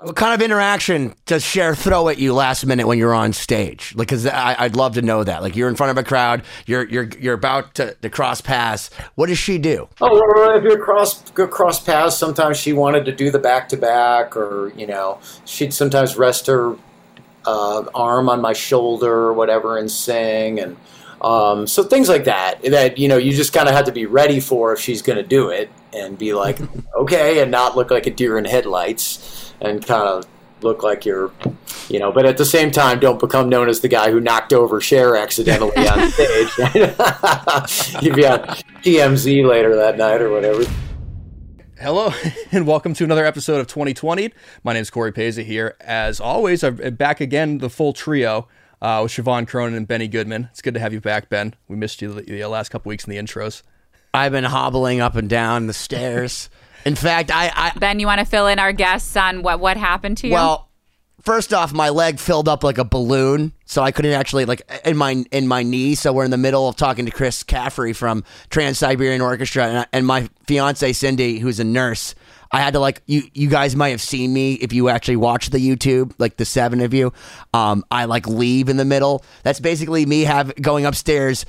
What kind of interaction does Cher throw at you last minute when you're on stage? Like, cause I, would love to know that. Like, you're in front of a crowd, you're you're you're about to, to cross paths. What does she do? Oh, if you're cross cross paths, sometimes she wanted to do the back to back, or you know, she'd sometimes rest her uh, arm on my shoulder or whatever and sing, and um, so things like that. That you know, you just kind of have to be ready for if she's going to do it, and be like, okay, and not look like a deer in headlights and kind of look like you're, you know, but at the same time, don't become known as the guy who knocked over Cher accidentally on stage. You'd be on TMZ later that night or whatever. Hello and welcome to another episode of 2020. My name is Corey Peza here. As always, I'm back again, the full trio uh, with Siobhan Cronin and Benny Goodman. It's good to have you back, Ben. We missed you the, the last couple weeks in the intros. I've been hobbling up and down the stairs. In fact, I, I Ben, you want to fill in our guests on what what happened to you? Well, first off, my leg filled up like a balloon, so I couldn't actually like in my in my knee. So we're in the middle of talking to Chris Caffrey from Trans Siberian Orchestra, and, and my fiance Cindy, who's a nurse. I had to like you. You guys might have seen me if you actually watch the YouTube, like the seven of you. Um, I like leave in the middle. That's basically me have going upstairs,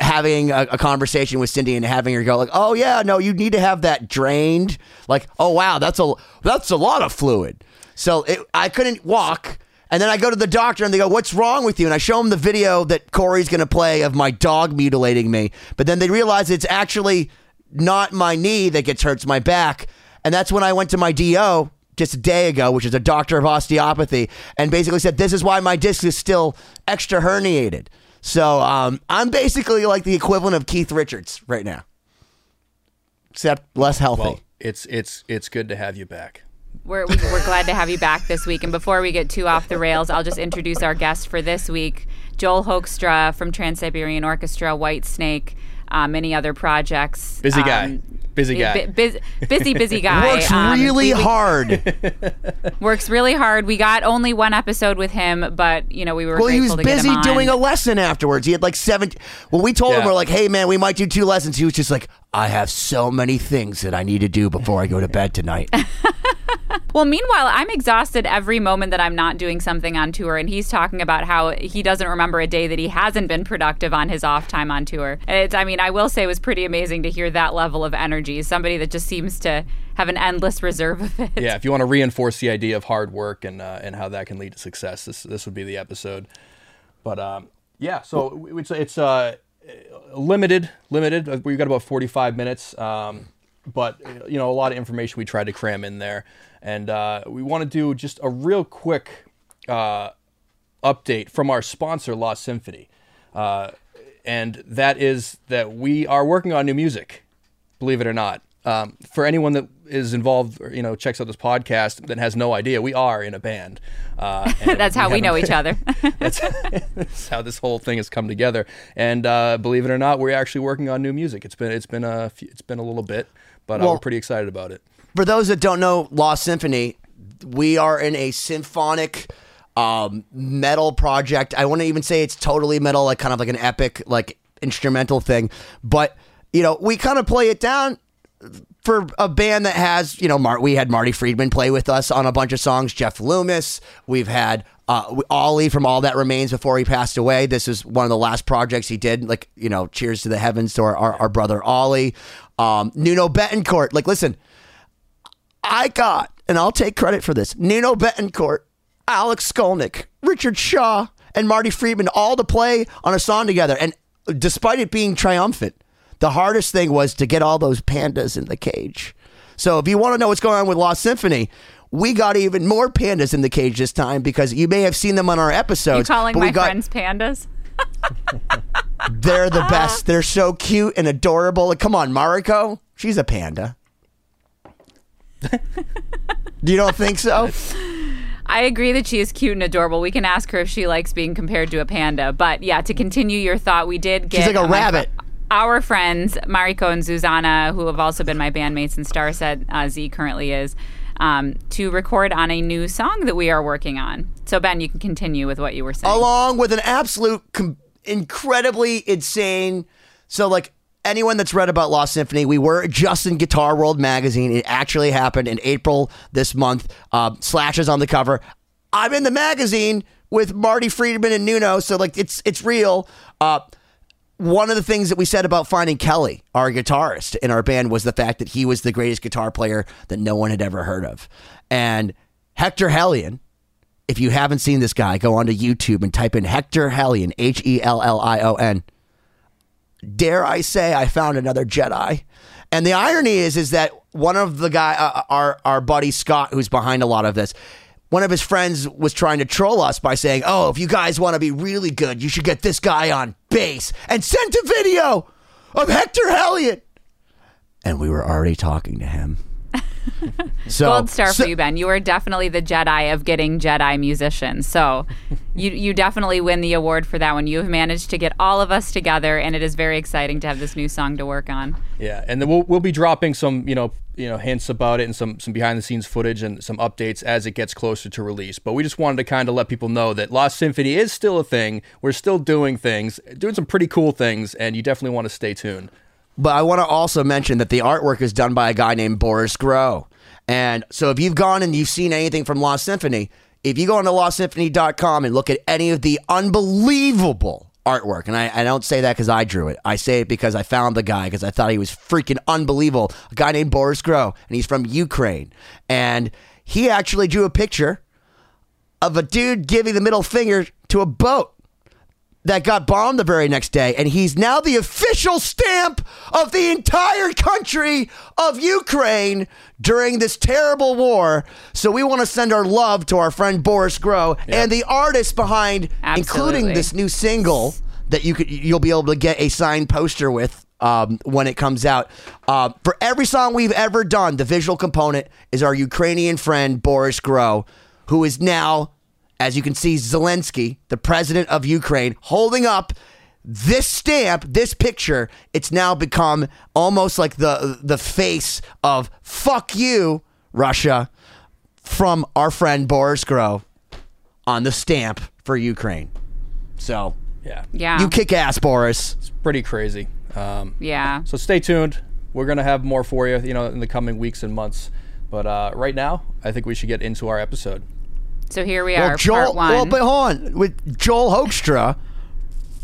having a, a, conversation with Cindy and having her go like, "Oh yeah, no, you need to have that drained." Like, "Oh wow, that's a that's a lot of fluid." So it, I couldn't walk. And then I go to the doctor and they go, What's wrong with you? And I show them the video that Corey's going to play of my dog mutilating me. But then they realize it's actually not my knee that gets hurt, it's my back. And that's when I went to my DO just a day ago, which is a doctor of osteopathy, and basically said, This is why my disc is still extra herniated. So um, I'm basically like the equivalent of Keith Richards right now, except less healthy. Well, it's it's it's good to have you back. We're, we're glad to have you back this week. And before we get too off the rails, I'll just introduce our guest for this week, Joel Hoekstra from Trans Siberian Orchestra, Whitesnake, uh, many other projects. Busy guy. Um, busy guy. busy, busy, busy guy. Works um, really we, hard. works really hard. We got only one episode with him, but you know we were. Well, he was busy doing a lesson afterwards. He had like seven. Well, we told yeah. him we're like, hey man, we might do two lessons. He was just like, I have so many things that I need to do before I go to bed tonight. well, meanwhile, I'm exhausted every moment that I'm not doing something on tour, and he's talking about how he doesn't remember a day that he hasn't been productive on his off time on tour. It's, I mean, I will say it was pretty amazing to hear that level of energy. Somebody that just seems to have an endless reserve of it. Yeah, if you want to reinforce the idea of hard work and uh, and how that can lead to success, this this would be the episode. But um, yeah, so it's it's uh limited, limited. Uh, We've got about 45 minutes, um, but you know a lot of information we tried to cram in there, and uh, we want to do just a real quick uh, update from our sponsor, Lost Symphony, uh, and that is that we are working on new music. Believe it or not, um, for anyone that is involved, or, you know, checks out this podcast that has no idea, we are in a band. Uh, that's how we, we know each other. that's, that's, how this whole thing has come together. And uh, believe it or not, we're actually working on new music. It's been it's been a it's been a little bit, but uh, well, we're pretty excited about it. For those that don't know, Lost Symphony, we are in a symphonic um, metal project. I wouldn't even say it's totally metal, like kind of like an epic, like instrumental thing. But you know, we kind of play it down for a band that has, you know, we had Marty Friedman play with us on a bunch of songs. Jeff Loomis. We've had uh, Ollie from All That Remains before he passed away. This is one of the last projects he did. Like, you know, cheers to the heavens to our, our, our brother Ollie. Um, Nuno Bettencourt. Like, listen, I got, and I'll take credit for this, Nuno Bettencourt, Alex Skolnick, Richard Shaw, and Marty Friedman all to play on a song together. And despite it being triumphant, the hardest thing was to get all those pandas in the cage. So if you want to know what's going on with Lost Symphony, we got even more pandas in the cage this time because you may have seen them on our episodes. You calling my got... friends pandas? They're the best. They're so cute and adorable. Come on, Mariko. She's a panda. Do you don't think so? I agree that she is cute and adorable. We can ask her if she likes being compared to a panda. But yeah, to continue your thought, we did get She's like a rabbit. fr- our friends Mariko and Zuzana, who have also been my bandmates in Starset, uh, Z currently is, um, to record on a new song that we are working on. So Ben, you can continue with what you were saying. along with an absolute com- incredibly insane. So, like anyone that's read about Lost Symphony, we were just in Guitar World magazine. It actually happened in April this month. Uh, Slash is on the cover. I'm in the magazine with Marty Friedman and Nuno, so like it's it's real. Uh, one of the things that we said about finding Kelly, our guitarist in our band, was the fact that he was the greatest guitar player that no one had ever heard of. And Hector Hellion, if you haven't seen this guy, go onto YouTube and type in Hector Hellion, H E L L I O N. Dare I say, I found another Jedi. And the irony is, is that one of the guy, uh, our our buddy Scott, who's behind a lot of this, one of his friends was trying to troll us by saying, "Oh, if you guys want to be really good, you should get this guy on bass and send a video of Hector Hellion." And we were already talking to him. so Gold star so- for you, Ben. You are definitely the Jedi of getting Jedi musicians. So you you definitely win the award for that one. You have managed to get all of us together, and it is very exciting to have this new song to work on. Yeah, and then we'll we'll be dropping some you know you know hints about it and some some behind the scenes footage and some updates as it gets closer to release. But we just wanted to kind of let people know that Lost Symphony is still a thing. We're still doing things, doing some pretty cool things, and you definitely want to stay tuned. But I want to also mention that the artwork is done by a guy named Boris Groh. And so if you've gone and you've seen anything from Lost Symphony, if you go onto lostsymphony.com and look at any of the unbelievable artwork, and I, I don't say that because I drew it, I say it because I found the guy because I thought he was freaking unbelievable. A guy named Boris Groh, and he's from Ukraine. And he actually drew a picture of a dude giving the middle finger to a boat that got bombed the very next day, and he's now the official stamp of the entire country of Ukraine during this terrible war. So we want to send our love to our friend Boris Groh and the artist behind, including this new single that you could you'll be able to get a signed poster with. Um, when it comes out, uh, for every song we've ever done, the visual component is our Ukrainian friend Boris Groh, who is now as you can see, Zelensky, the president of Ukraine, holding up this stamp, this picture. It's now become almost like the the face of "fuck you, Russia" from our friend Boris Groh on the stamp for Ukraine. So Yeah, Yeah. you kick ass, Boris. it's pretty crazy. Um, yeah. so stay tuned. We're gonna have more for you, you know, in the coming weeks and months. But uh, right now, I think we should get into our episode. So here we Well, are, Joel, part one. well, but hold on, with Joel Hoekstra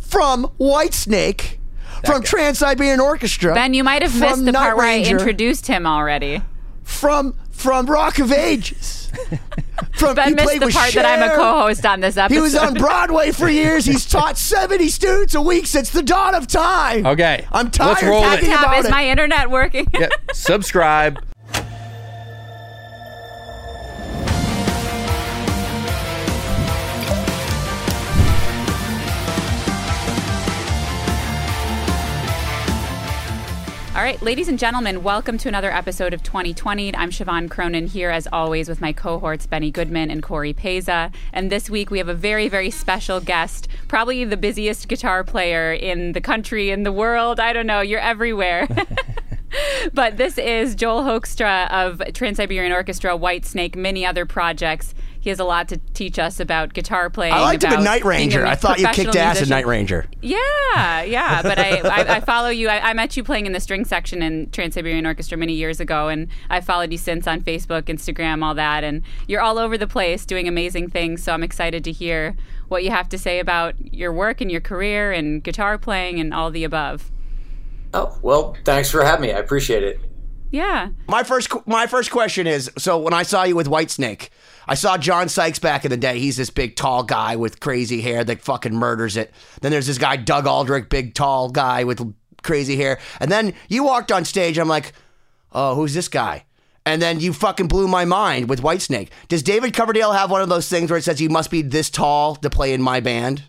from Whitesnake, from. Trans Siberian Orchestra. ben, you might have missed the Night part where I introduced him already. from from Rock of Ages. from Ben missed the with part that I'm a co-host on this episode. He was on Broadway for years. He's taught 70 students a week since the dawn of time. Okay, I'm tired let's roll of it. talking Tab, about is it. my internet working? Yeah, subscribe. All right, ladies and gentlemen, welcome to another episode of 2020. I'm Siobhan Cronin here, as always, with my cohorts Benny Goodman and Corey Peza. And this week we have a very, very special guest, probably the busiest guitar player in the country, in the world. I don't know, you're everywhere. but this is Joel Hoekstra of Trans Siberian Orchestra, Whitesnake, many other projects. He has a lot to teach us about guitar playing. I liked him in Night Ranger. I thought you kicked professional ass in musician. Night Ranger. Yeah, yeah. But I, I, I follow you. I, I met you playing in the string section in Trans Siberian Orchestra many years ago, and I followed you since on Facebook, Instagram, all that. And you're all over the place doing amazing things. So I'm excited to hear what you have to say about your work and your career and guitar playing and all the above. Oh, well, thanks for having me. I appreciate it. Yeah. My first my first question is so when I saw you with Whitesnake, I saw John Sykes back in the day. He's this big tall guy with crazy hair that fucking murders it. Then there's this guy Doug Aldrich, big tall guy with crazy hair. And then you walked on stage. I'm like, oh, who's this guy? And then you fucking blew my mind with Whitesnake. Does David Coverdale have one of those things where it says you must be this tall to play in my band?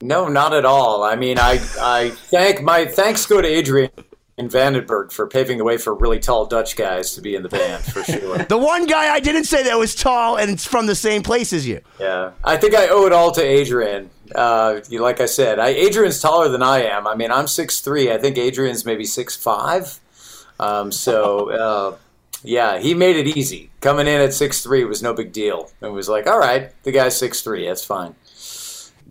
No, not at all. I mean, I I thank my thanks go to Adrian in Vandenberg for paving the way for really tall Dutch guys to be in the band for sure. The one guy I didn't say that was tall and it's from the same place as you. yeah, I think I owe it all to Adrian. Uh, you- like I said, I, Adrian's taller than I am. I mean, I'm six three. I think Adrian's maybe six five. Um, so uh, yeah, he made it easy. Coming in at six three was no big deal. It was like, all right, the guy's six three. That's fine.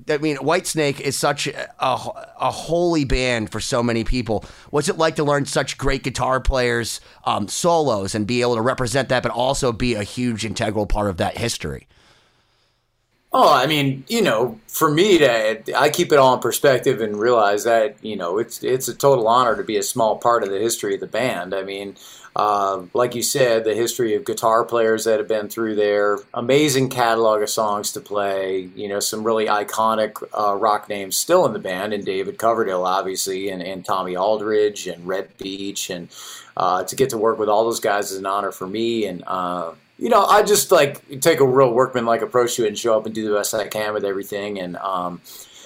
I mean, Whitesnake is such a, a holy band for so many people. What's it like to learn such great guitar players' um, solos and be able to represent that, but also be a huge integral part of that history? Oh, I mean, you know, for me to, I keep it all in perspective and realize that, you know, it's it's a total honor to be a small part of the history of the band. I mean, uh, like you said, the history of guitar players that have been through there, amazing catalog of songs to play. You know, some really iconic uh, rock names still in the band, and David Coverdale, obviously, and, and Tommy Aldridge and Reb Beach, and uh, to get to work with all those guys is an honor for me. And uh, you know, I just like take a real workman-like approach to it and show up and do the best I can with everything, and um,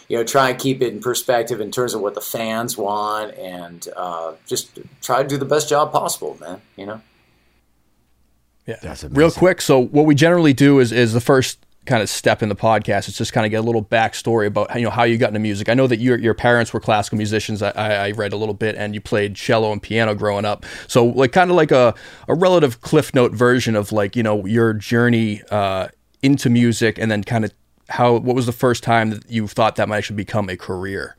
you know, try and keep it in perspective in terms of what the fans want, and uh, just try to do the best job possible, man. You know. Yeah. That's Real quick. So what we generally do is is the first kind of step in the podcast. It's just kind of get a little backstory about you know how you got into music. I know that your your parents were classical musicians. I, I read a little bit, and you played cello and piano growing up. So like kind of like a a relative cliff note version of like you know your journey uh, into music, and then kind of how what was the first time that you thought that might actually become a career.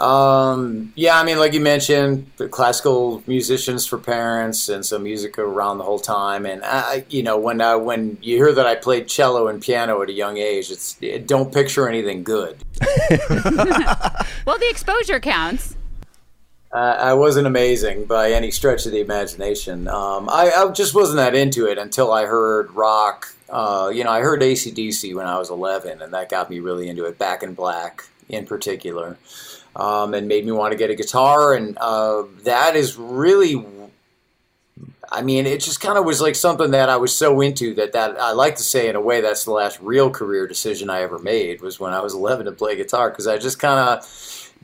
Um, yeah, I mean, like you mentioned, the classical musicians for parents, and so music around the whole time. And I, you know, when I, when you hear that I played cello and piano at a young age, it's it, don't picture anything good. Well, the exposure counts. Uh, I wasn't amazing by any stretch of the imagination. Um, I, I just wasn't that into it until I heard rock. Uh, you know, I heard ACDC when I was 11, and that got me really into it. Back in Black, in particular, um, and made me want to get a guitar. And uh, that is really, I mean, it just kind of was like something that I was so into that that I like to say in a way that's the last real career decision I ever made was when I was 11 to play guitar because I just kind of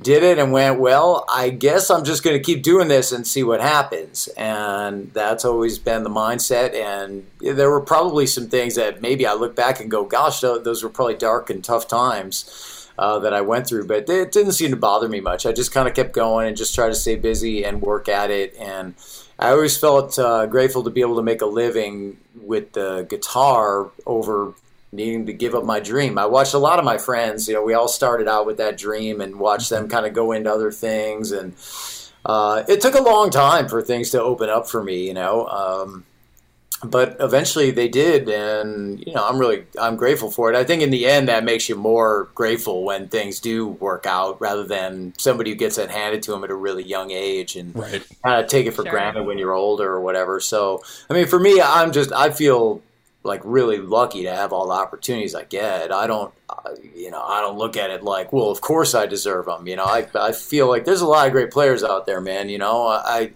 did it and went, well, I guess I'm just going to keep doing this and see what happens. And that's always been the mindset. And there were probably some things that maybe I look back and go, gosh, those were probably dark and tough times uh, that I went through. But it didn't seem to bother me much. I just kind of kept going and just tried to stay busy and work at it. And I always felt uh, grateful to be able to make a living with the guitar over needing to give up my dream. I watched a lot of my friends, you know, we all started out with that dream and watched them kind of go into other things. And uh, it took a long time for things to open up for me, you know. Um, but eventually they did and you know i'm really i'm grateful for it. I think in the end that makes you more grateful when things do work out rather than somebody who gets it handed to them at a really young age and Right. kind of take it for Sure. granted when you're older or whatever. So i mean for me i'm just i feel like really lucky to have all the opportunities i get. I don't uh, you know i don't look at it like well of course i deserve them you know? I, I feel like there's a lot of great players out there man you know? I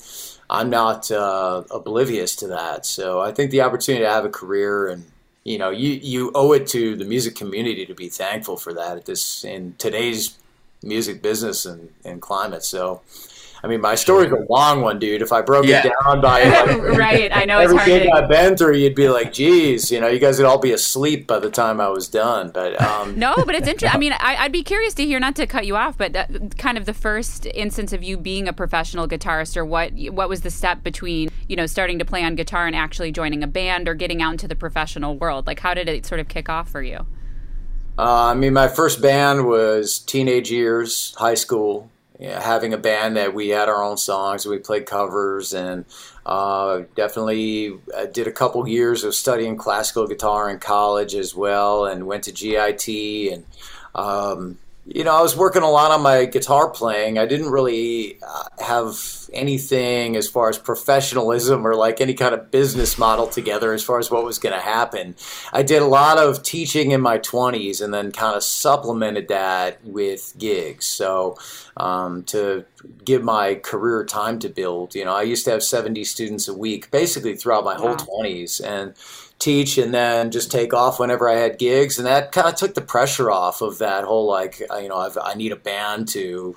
I'm not uh, oblivious to that. So I think the opportunity to have a career and you know you you owe it to the music community to be thankful for that at this in today's music business and, and climate. So I mean my story's a long one, dude. If I broke Yeah. it down by like, right. I know it's hard everything to. I've been through, you'd be like, geez, you know, you guys would all be asleep by the time I was done. But um, No, but it's interesting. I mean, I, I'd be curious to hear, not to cut you off, but kind of the first instance of you being a professional guitarist, or what what was the step between you know starting to play on guitar and actually joining a band or getting out into the professional world? Like, how did it sort of kick off for you? Uh, I mean, my first band was teenage years, high school. Yeah, having a band that we had our own songs, we played covers, and uh, definitely uh, did a couple years of studying classical guitar in college as well, and went to GIT. And um, you know, I was working a lot on my guitar playing. I didn't really uh, have anything as far as professionalism or like any kind of business model together as far as what was going to happen. I did a lot of teaching in my 20s and then kind of supplemented that with gigs. So um, to give my career time to build, you know, I used to have 70 students a week basically throughout my whole 20s and teach and then just take off whenever I had gigs. And that kind of took the pressure off of that whole like, you know, I've, I need a band to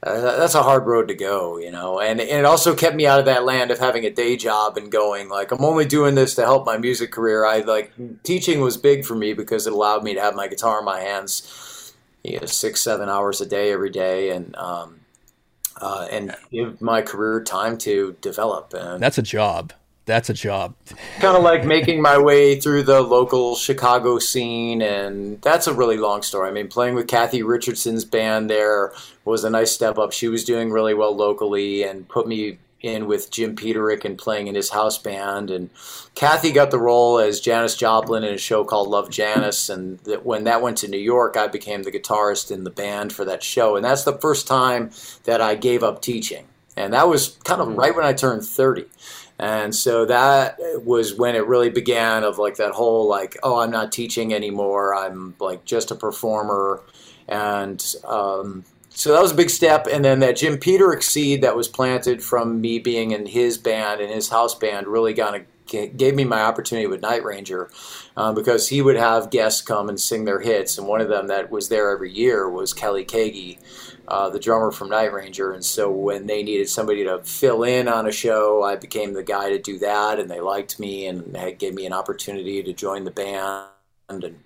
uh, that's a hard road to go, you know. And, and, it also kept me out of that land of having a day job and going like I'm only doing this to help my music career. I like teaching was big for me because it allowed me to have my guitar in my hands, you know, six seven hours a day every day, and um, uh, and give my career time to develop. And that's a job that's a job. kind of like making my way through the local Chicago scene, and that's a really long story. I mean, playing with Kathy Richardson's band there was a nice step up. She was doing really well locally and put me in with Jim Peterick and playing in his house band. And Kathy got the role as Janis Joplin in a show called Love Janis. And that when that went to New York, I became the guitarist in the band for that show. And that's the first time that I gave up teaching. And that was kind of right when I turned 30. And so that was when it really began of like that whole like, oh, I'm not teaching anymore. I'm like just a performer. And um, so that was a big step. And then that Jim Peterick seed that was planted from me being in his band and his house band really kind of gave me my opportunity with Night Ranger um, because he would have guests come and sing their hits. And one of them that was there every year was Kelly Keagy uh, the drummer from Night Ranger. And so when they needed somebody to fill in on a show, I became the guy to do that. And they liked me and gave me an opportunity to join the band. And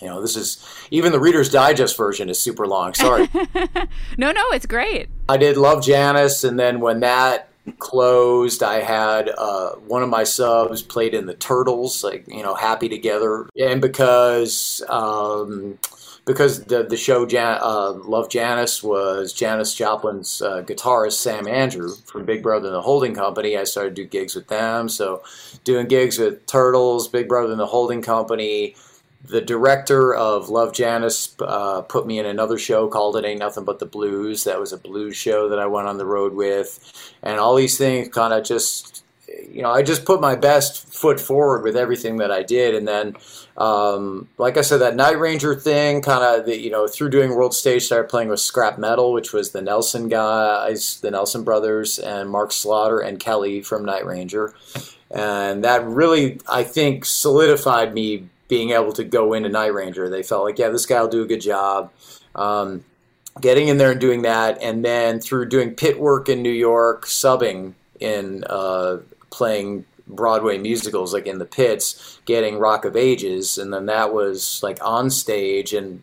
you know, this is even the Reader's Digest version is super long. Sorry. no, no, it's great. I did Love Janis, and then when that closed, I had uh, one of my subs played in the Turtles, like you know, Happy Together, and because. Um, because the the show Jan, uh, Love Janis was Janis Joplin's uh, guitarist Sam Andrew from Big Brother and the Holding Company. I started to do gigs with them, so doing gigs with Turtles, Big Brother and the Holding Company. The director of Love Janis uh, put me in another show called It Ain't Nothing But the Blues. That was a blues show that I went on the road with, and all these things kind of just you know, I just put my best foot forward with everything that I did, and then, um, like I said, that Night Ranger thing, kind of, you know, through doing World Stage, started playing with Scrap Metal, which was the Nelson guys, the Nelson brothers, and Mark Slaughter and Kelly from Night Ranger, and that really, I think, solidified me being able to go into Night Ranger. They felt like, yeah, this guy will do a good job. Um, getting in there and doing that, and then through doing pit work in New York, subbing in uh, playing Broadway musicals like in the pits, getting Rock of Ages, and then that was like on stage and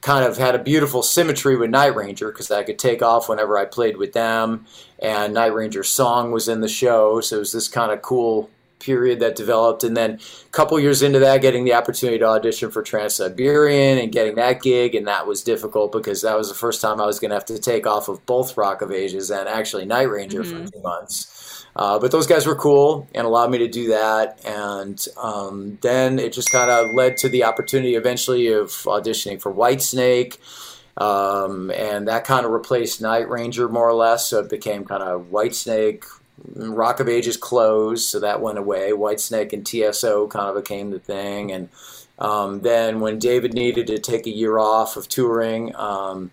kind of had a beautiful symmetry with Night Ranger because I could take off whenever I played with them, and Night Ranger's song was in the show, so it was this kind of cool period that developed and then a couple years into that getting the opportunity to audition for trans-siberian and getting that gig and that was difficult because that was the first time i was going to have to take off of both rock of ages and actually night ranger mm-hmm. for two months uh, but those guys were cool and allowed me to do that. And um, then it just kind of led to the opportunity eventually of auditioning for Whitesnake. Um, and that kind of replaced Night Ranger more or less. So it became kind of Whitesnake. Rock of Ages closed, so that went away. Whitesnake and TSO kind of became the thing. And um, then when David needed to take a year off of touring um,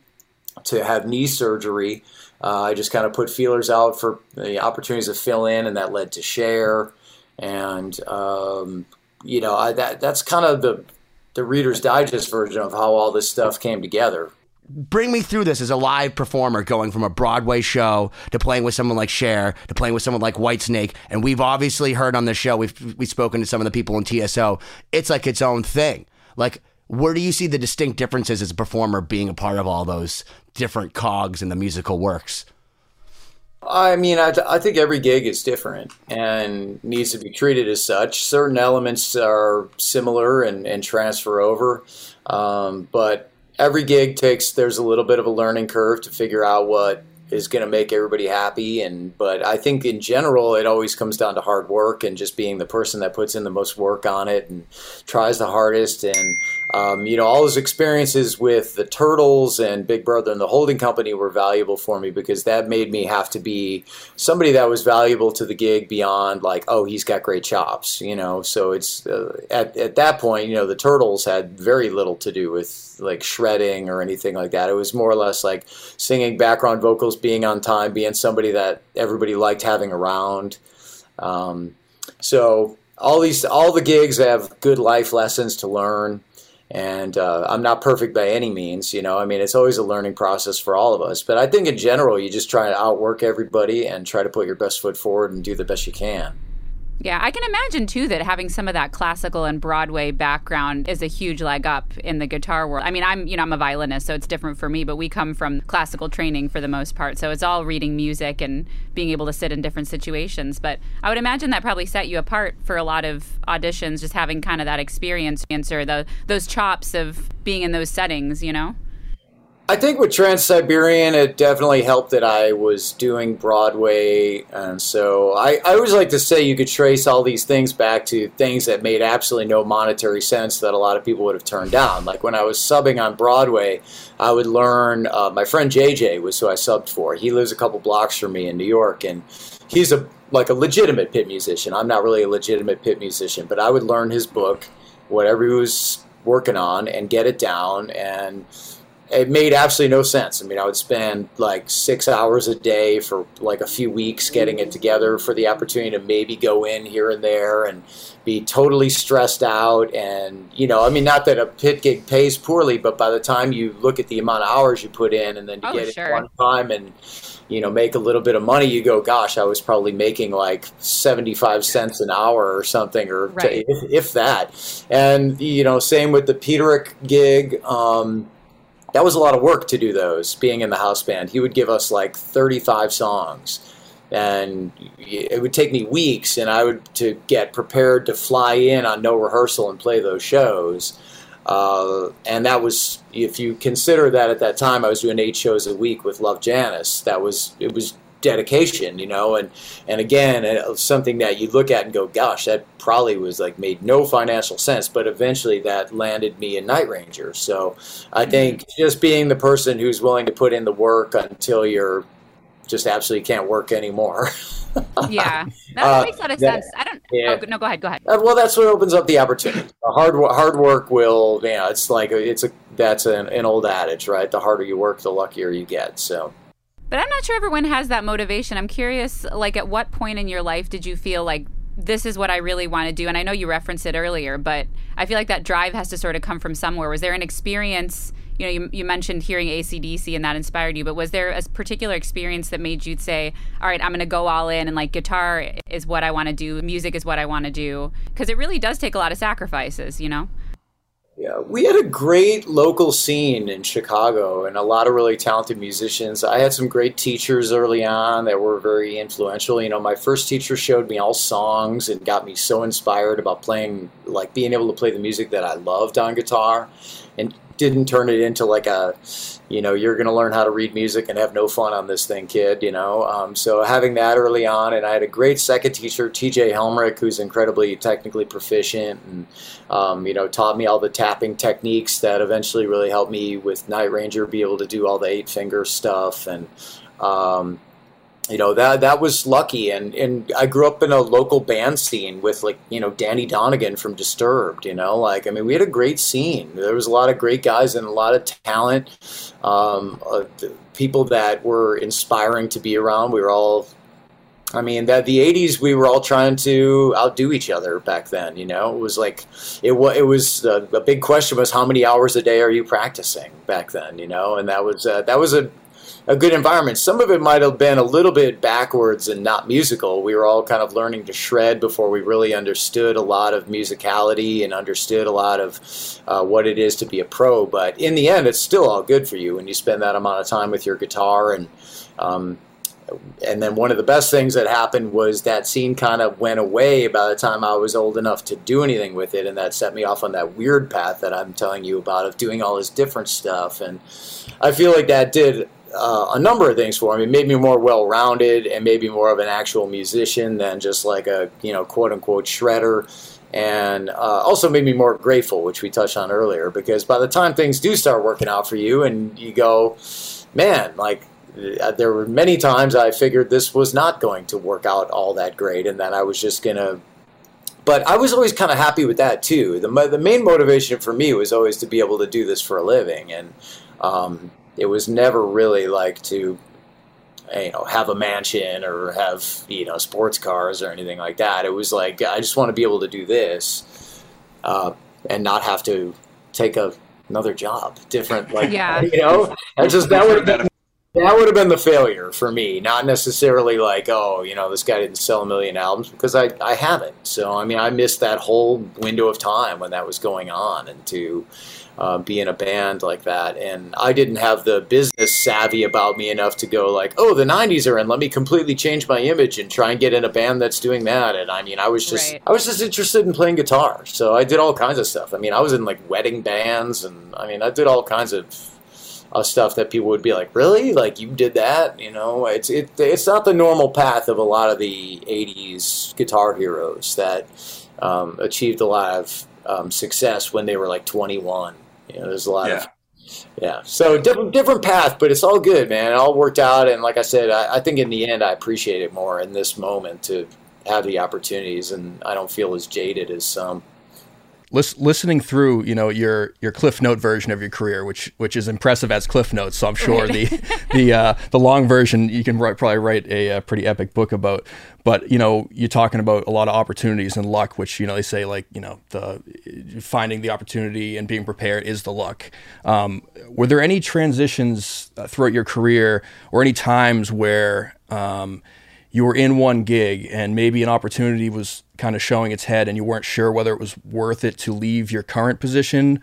to have knee surgery, uh, I just kind of put feelers out for the opportunities to fill in, and that led to Cher. And um, you know, I, that that's kind of the the Reader's Digest version of how all this stuff came together. Bring me through this as a live performer, going from a Broadway show to playing with someone like Cher to playing with someone like Whitesnake. And we've obviously heard on the show, we've we've spoken to some of the people in TSO. It's like its own thing. Like where do you see the distinct differences as a performer being a part of all those different cogs in the musical works? I mean, I, I think every gig is different and needs to be treated as such. Certain elements are similar and, and transfer over, um, but every gig takes, there's a little bit of a learning curve to figure out what is going to make everybody happy and but i think in general it always comes down to hard work and just being the person that puts in the most work on it and tries the hardest. And um, you know all those experiences with the turtles and big brother and the holding company were valuable for me because that made me have to be somebody that was valuable to the gig beyond like oh he's got great chops you know? So it's uh, at, at that point you know the turtles had very little to do with like shredding or anything like that it was more or less like singing background vocals being on time being somebody that everybody liked having around um, so all these all the gigs have good life lessons to learn and uh, I'm not perfect by any means, you know. I mean, it's always a learning process for all of us. But I think in general, you just try to outwork everybody and try to put your best foot forward and do the best you can. Yeah, I can imagine too that having some of that classical and Broadway background is a huge leg up in the guitar world. I mean, I'm, you know, I'm a violinist, so it's different for me, but we come from classical training for the most part. So it's all reading music and being able to sit in different situations. But I would imagine that probably set you apart for a lot of auditions, just having kind of that experience or the those chops of being in those settings, you know? I think with Trans Siberian, it definitely helped that I was doing Broadway. And so I, I always like to say you could trace all these things back to things that made absolutely no monetary sense that a lot of people would have turned down. Like when I was subbing on Broadway, I would learn. Uh, my friend JJ was who I subbed for. He lives a couple blocks from me in New York, and he's a like a legitimate pit musician. I'm not really a legitimate pit musician, but I would learn his book, whatever he was working on, and get it down and it made absolutely no sense. I mean, I would spend like six hours a day for like a few weeks getting it together for the opportunity to maybe go in here and there and be totally stressed out. And, you know, I mean, not that a pit gig pays poorly, but by the time you look at the amount of hours you put in and then you oh, get sure. it one time and, you know, make a little bit of money, you go, gosh, I was probably making like 75 cents an hour or something, or right. if, if, that. And, you know, same with the Peterick gig. Um, that was a lot of work to do those being in the house band. He would give us like 35 songs. And it would take me weeks and i would to get prepared to fly in on no rehearsal and play those shows. Uh, and that was if you consider that at that time i was doing eight shows a week with love janis that was it was dedication, you know, and and again, uh, something that you look at and go, gosh, that probably was like made no financial sense, but eventually that landed me in Night Ranger. So I mm-hmm. think just being the person who's willing to put in the work until you're just absolutely can't work anymore. yeah, that uh, makes a lot of sense. I don't. Yeah. Oh, no, go ahead. Go ahead. Uh, well, that's what opens up the opportunity. hard hard work will. You know, it's like it's a that's an, an old adage, right? The harder you work, the luckier you get. So. But I'm not sure everyone has that motivation. I'm curious, like, at what point in your life did you feel like this is what I really want to do? And I know you referenced it earlier, but I feel like that drive has to sort of come from somewhere. Was there an experience? You know, you, you mentioned hearing ACDC and that inspired you, but was there a particular experience that made you say, all right, I'm going to go all in and like guitar is what I want to do, music is what I want to do? Because it really does take a lot of sacrifices, you know? Yeah, we had a great local scene in Chicago and a lot of really talented musicians. I had some great teachers early on that were very influential. You know, my first teacher showed me all songs and got me so inspired about playing, like being able to play the music that I loved on guitar. And didn't turn it into like a, you know, you're going to learn how to read music and have no fun on this thing, kid. You know, um, so having that early on, and I had a great second teacher, T.J. Helmerich, who's incredibly technically proficient, and um, you know, taught me all the tapping techniques that eventually really helped me with Night Ranger be able to do all the eight finger stuff and. Um, you know that that was lucky. And and I grew up in a local band scene with like you know Danny Donegan from Disturbed you know like I mean we had a great scene. There was a lot of great guys and a lot of talent um, uh, people that were inspiring to be around. We were all I mean that the 80s we were all trying to outdo each other back then you know? It was like it was it was uh, a big question was how many hours a day are you practicing back then you know? And that was uh, that was a a good environment. Some of it might have been a little bit backwards and not musical. We were all kind of learning to shred before we really understood a lot of musicality and understood a lot of uh, what it is to be a pro. But in the end, it's still all good for you when you spend that amount of time with your guitar and. Um, and then one of the best things that happened was that scene kind of went away by the time I was old enough to do anything with it, and that set me off on that weird path that I'm telling you about of doing all this different stuff. And I feel like that did uh, a number of things for me. It made me more well-rounded and maybe more of an actual musician than just like a you know quote unquote shredder. And uh, also made me more grateful, which we touched on earlier, because by the time things do start working out for you, and you go, man, like uh, there were many times I figured this was not going to work out all that great, and that I was just gonna. But I was always kind of happy with that too. the The main motivation for me was always to be able to do this for a living, and um, it was never really like to you know have a mansion or have you know sports cars or anything like that. It was like i just want to be able to do this uh, and not have to take a, another job different like yeah. you know? I just that would have been that would have been the failure for me not necessarily like oh you know this guy didn't sell a million albums because i i haven't. So i mean i missed that whole window of time when that was going on and to uh, be in a band like that. And I didn't have the business savvy about me enough to go like, oh, the '90s are in. Let me completely change my image and try and get in a band that's doing that. And I mean, I was just right. I was just interested in playing guitar, so I did all kinds of stuff. I mean, I was in like wedding bands, and I mean, I did all kinds of uh, stuff that people would be like, "Really? Like you did that?" You know, it's it, it's not the normal path of a lot of the '80s guitar heroes that um, achieved a lot of um, success when they were like 21. You know, there's a lot yeah. of yeah. So different different path, but it's all good, man. It all worked out, and like I said, I, I think in the end, I appreciate it more in this moment to have the opportunities, and I don't feel as jaded as some listening through, you know, your your Cliff Note version of your career, which which is impressive as Cliff Notes. So I'm sure the the uh, the long version you can write, probably write a, a, pretty epic book about. But you know, you're talking about a lot of opportunities and luck, which you know they say like you know the finding the opportunity and being prepared is the luck. Um, were there any transitions uh, throughout your career or any times where um, you were in one gig and maybe an opportunity was kind of showing its head and you weren't sure whether it was worth it to leave your current position?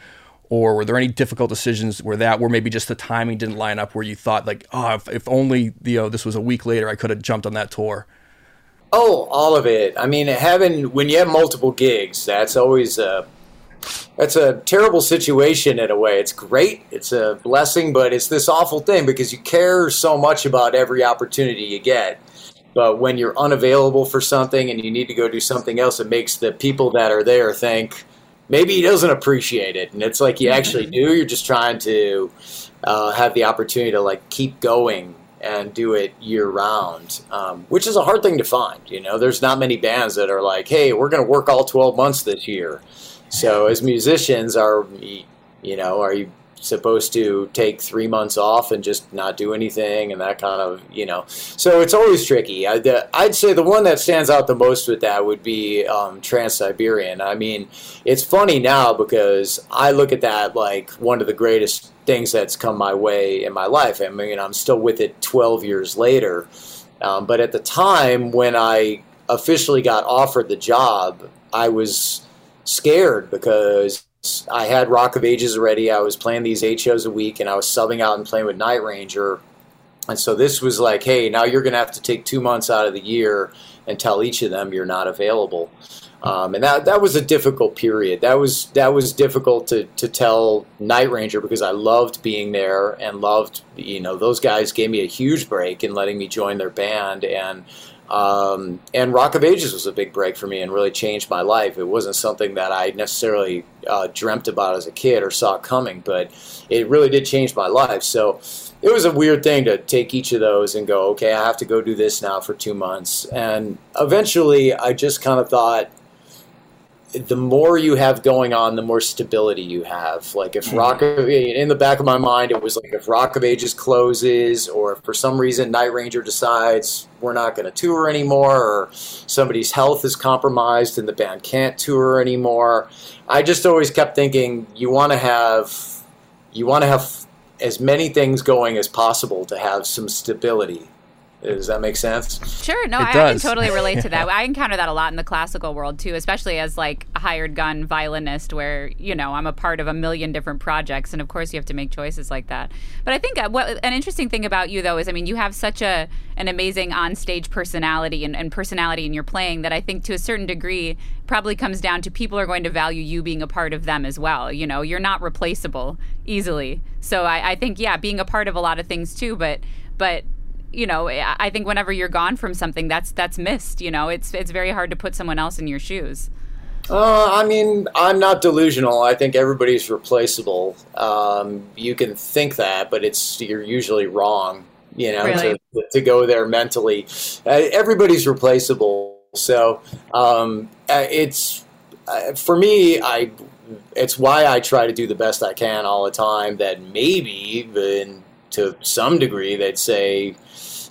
Or were there any difficult decisions where that where maybe just the timing didn't line up where you thought like oh if, if only you know this was a week later i could have jumped on that tour oh all of it. I mean having when you have multiple gigs that's always a that's a terrible situation in a way. It's great it's a blessing but it's this awful thing because you care so much about every opportunity you get but when you're unavailable for something and you need to go do something else, it makes the people that are there think maybe he doesn't appreciate it. And it's like you actually do. You're just trying to uh, have the opportunity to like keep going and do it year round, um, which is a hard thing to find. You know, there's not many bands that are like, hey, we're going to work all 12 months this year. So as musicians, are you know, are you supposed to take three months off and just not do anything and that kind of you know. So it's always tricky. I, would say the one that stands out the most with that would be um, trans-siberian. I mean it's funny now because i look at that like one of the greatest things that's come my way in my life. I mean i'm still with it 12 years later. Um, but at the time when i officially got offered the job i was scared because I had Rock of Ages already. I was playing these eight shows a week, and I was subbing out and playing with Night Ranger. And so this was like, hey, now you're going to have to take two months out of the year and tell each of them you're not available. Um, and that that was a difficult period. That was that was difficult to to tell Night Ranger because I loved being there and loved you know those guys gave me a huge break in letting me join their band and um, and Rock of Ages was a big break for me and really changed my life. It wasn't something that I necessarily uh, dreamt about as a kid or saw coming, but it really did change my life. So it was a weird thing to take each of those and go, okay, I have to go do this now for two months. And eventually I just kind of thought, the more you have going on, the more stability you have. Like if hmm. Rock of in the back of my mind, it was like if Rock of Ages closes, or if for some reason Night Ranger decides we're not going to tour anymore, or somebody's health is compromised and the band can't tour anymore. I just always kept thinking you want to have you want to have as many things going as possible to have some stability Does that make sense? Sure. No, I, I can totally relate to that. I encounter that a lot in the classical world too, especially as like a hired gun violinist, where you know I'm a part of a million different projects, and of course you have to make choices like that. But I think uh, what an interesting thing about you though is, I mean, you have such a an amazing on-stage personality and, and personality in your playing that I think to a certain degree probably comes down to people are going to value you being a part of them as well. You know, you're not replaceable easily. So I, I think yeah, being a part of a lot of things too, but but you know, I think whenever you're gone from something, that's that's missed. You know, it's it's very hard to put someone else in your shoes. Uh, I mean, I'm not delusional. I think everybody's replaceable. Um, you can think that, but it's you're usually wrong. You know, Really? to, to go there mentally, uh, everybody's replaceable. So um, uh, it's uh, for me. I it's why I try to do the best I can all the time. That maybe even to some degree, they'd say,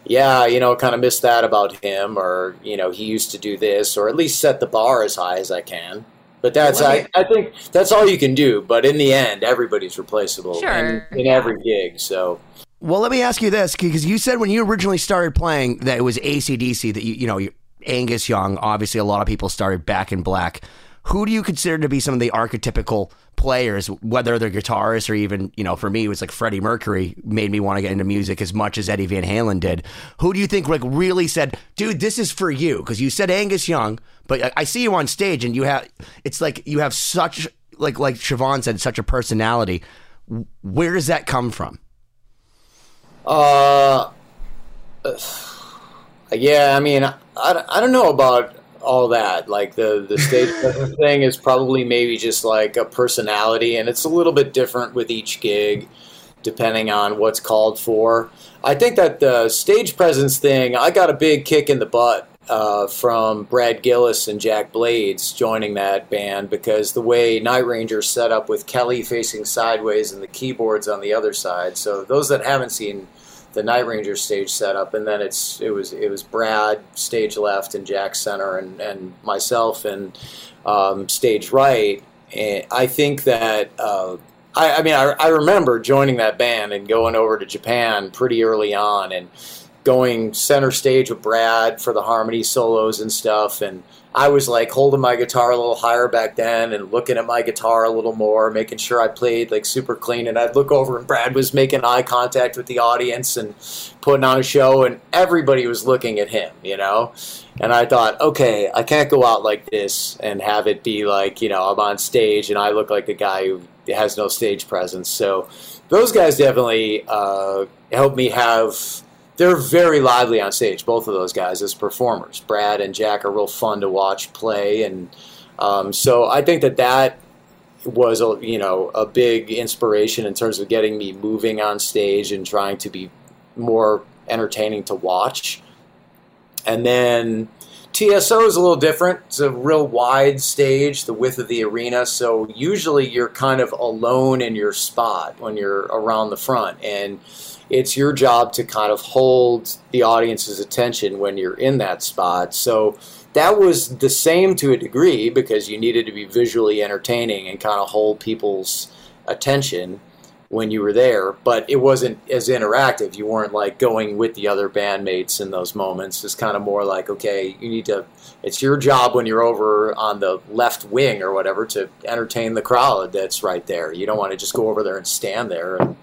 yeah, you know, kind of miss that about him, or you know, he used to do this, or at least set the bar as high as I can. But that's Well, I, I think that's all you can do. But in the end, everybody's replaceable Sure, in, in yeah. every gig. So Well, let me ask you this because you said when you originally started playing that it was ACDC that you, you know, Angus Young, obviously a lot of people started back in black. Who do you consider to be some of the archetypical players, whether they're guitarists or even, you know, for me, it was like Freddie Mercury made me want to get into music as much as Eddie Van Halen did. Who do you think like really said, dude, this is for you? Because you said Angus Young, but I- see you on stage and you have, it's like you have such, like, like Siobhan said, such a personality. Where does that come from? Uh, yeah, I mean, I, I don't know about all that. Like the the stage presence thing is probably maybe just like a personality, and it's a little bit different with each gig, depending on what's called for. I think that the stage presence thing, I got a big kick in the butt uh, from Brad Gillis and Jack Blades joining that band because the way Night Ranger's set up with Kelly facing sideways and the keyboards on the other side. So those that haven't seen the Night Ranger stage setup, and then it's it was it was Brad stage left and Jack center, and and myself and um, stage right. And I think that uh, I, I mean I, I remember joining that band and going over to Japan pretty early on, and going center stage with Brad for the harmony solos and stuff, and I was like holding my guitar a little higher back then and looking at my guitar a little more, making sure I played like super clean. And I'd look over and Brad was making eye contact with the audience and putting on a show, and everybody was looking at him, you know. And I thought, okay, I can't go out like this and have it be like, you know, I'm on stage and I look like a guy who has no stage presence. So those guys definitely uh, helped me have they're very lively on stage, both of those guys as performers. Brad and Jack are real fun to watch play, and um, so I think that that was a you know a big inspiration in terms of getting me moving on stage and trying to be more entertaining to watch. And then TSO is a little different. It's a real wide stage, the width of the arena. So usually you're kind of alone in your spot when you're around the front. And it's your job to kind of hold the audience's attention when you're in that spot. So that was the same to a degree because you needed to be visually entertaining and kind of hold people's attention when you were there, but it wasn't as interactive. You weren't like going with the other bandmates in those moments. It's kind of more like, okay, you need to, it's your job when you're over on the left wing or whatever to entertain the crowd that's right there. You don't want to just go over there and stand there. And,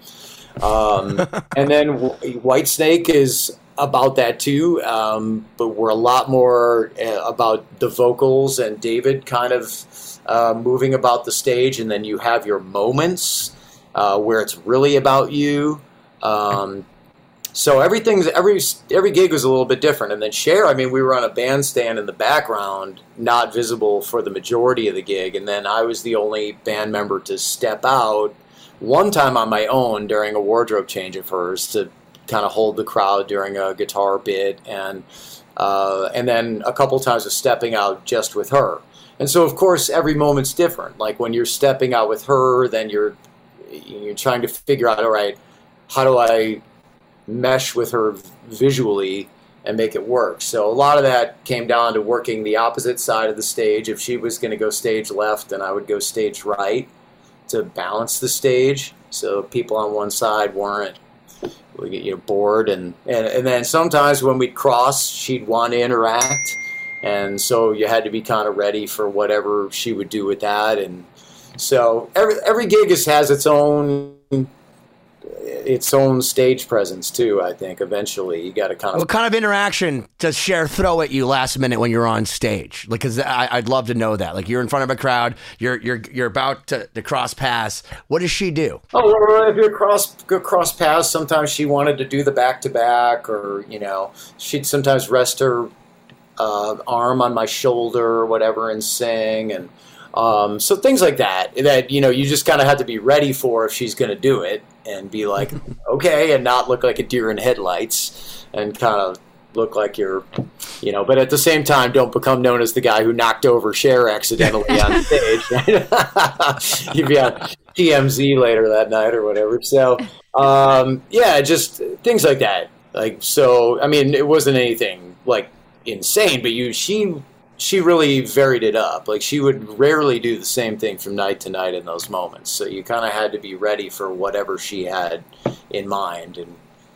um, and then Whitesnake is about that too, um, but we're a lot more uh, about the vocals and David kind of uh, moving about the stage, and then you have your moments uh, where it's really about you. Um, so everything's every every gig was a little bit different, and then Cher, I mean, we were on a bandstand in the background, not visible for the majority of the gig, and then I was the only band member to step out one time on my own during a wardrobe change of hers to kind of hold the crowd during a guitar bit, and uh, and then a couple times of stepping out just with her. And so, of course, every moment's different. Like when you're stepping out with her, then you're you're trying to figure out, all right, how do I mesh with her visually and make it work? So a lot of that came down to working the opposite side of the stage. If she was going to go stage left, then I would go stage right to balance the stage, so people on one side weren't we get you know bored and, and and then sometimes when we'd cross she'd want to interact and so you had to be kind of ready for whatever she would do with that and so every every gig is, has its own its own stage presence too. I think eventually you got to kind of. What kind of interaction does Cher throw at you last minute when you're on stage? Like, because I'd love to know that. Like, you're in front of a crowd, you're you're you're about to, to cross paths. What does she do? Oh, well, if you're cross cross paths, sometimes she wanted to do the back to back, or you know, she'd sometimes rest her uh, arm on my shoulder or whatever and sing and. Um, so things like that, that you know, you just kind of have to be ready for if she's going to do it, and be like, okay, and not look like a deer in headlights, and kind of look like you're, you know. But at the same time, don't become known as the guy who knocked over Cher accidentally on stage. You'd be on TMZ later that night or whatever. So, um, yeah, just things like that. Like so, I mean, it wasn't anything like insane, but you she she really varied it up. Like she would rarely do the same thing from night to night in those moments. So you kind of had to be ready for whatever she had in mind. And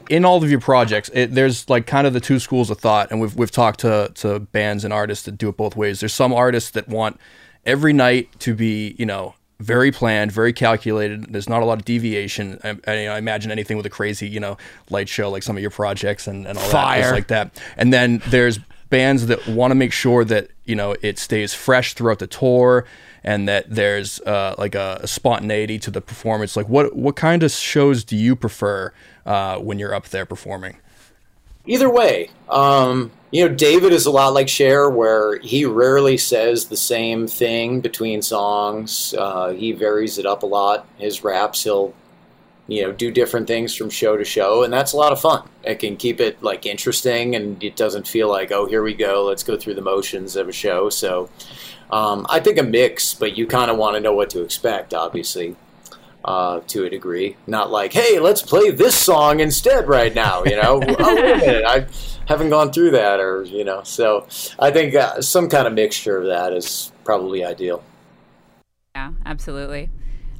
in all of your projects, it, there's like kind of the two schools of thought, and we've we've talked to to bands and artists that do it both ways. There's some artists that want every night to be, you know, very planned, very calculated. There's not a lot of deviation. I, I, I, imagine anything with a crazy, you know, light show like some of your projects and, and all Fire. that, like that. And then there's bands that want to make sure that you know it stays fresh throughout the tour and that there's uh, like a, a, spontaneity to the performance. Like what what kind of shows do you prefer uh, when you're up there performing? Either way, um, you know, David is a lot like Cher, where he rarely says the same thing between songs. Uh, he varies it up a lot. His raps, he'll you know do different things from show to show and that's a lot of fun. It can keep it like interesting and it doesn't feel like oh here we go let's go through the motions of a show. So um, i think a mix but you kind of want to know what to expect obviously uh, to a degree. Not like hey let's play this song instead right now you know? Oh wait a minute i haven't gone through that or you know so i think uh, some kind of mixture of that is probably ideal. Yeah absolutely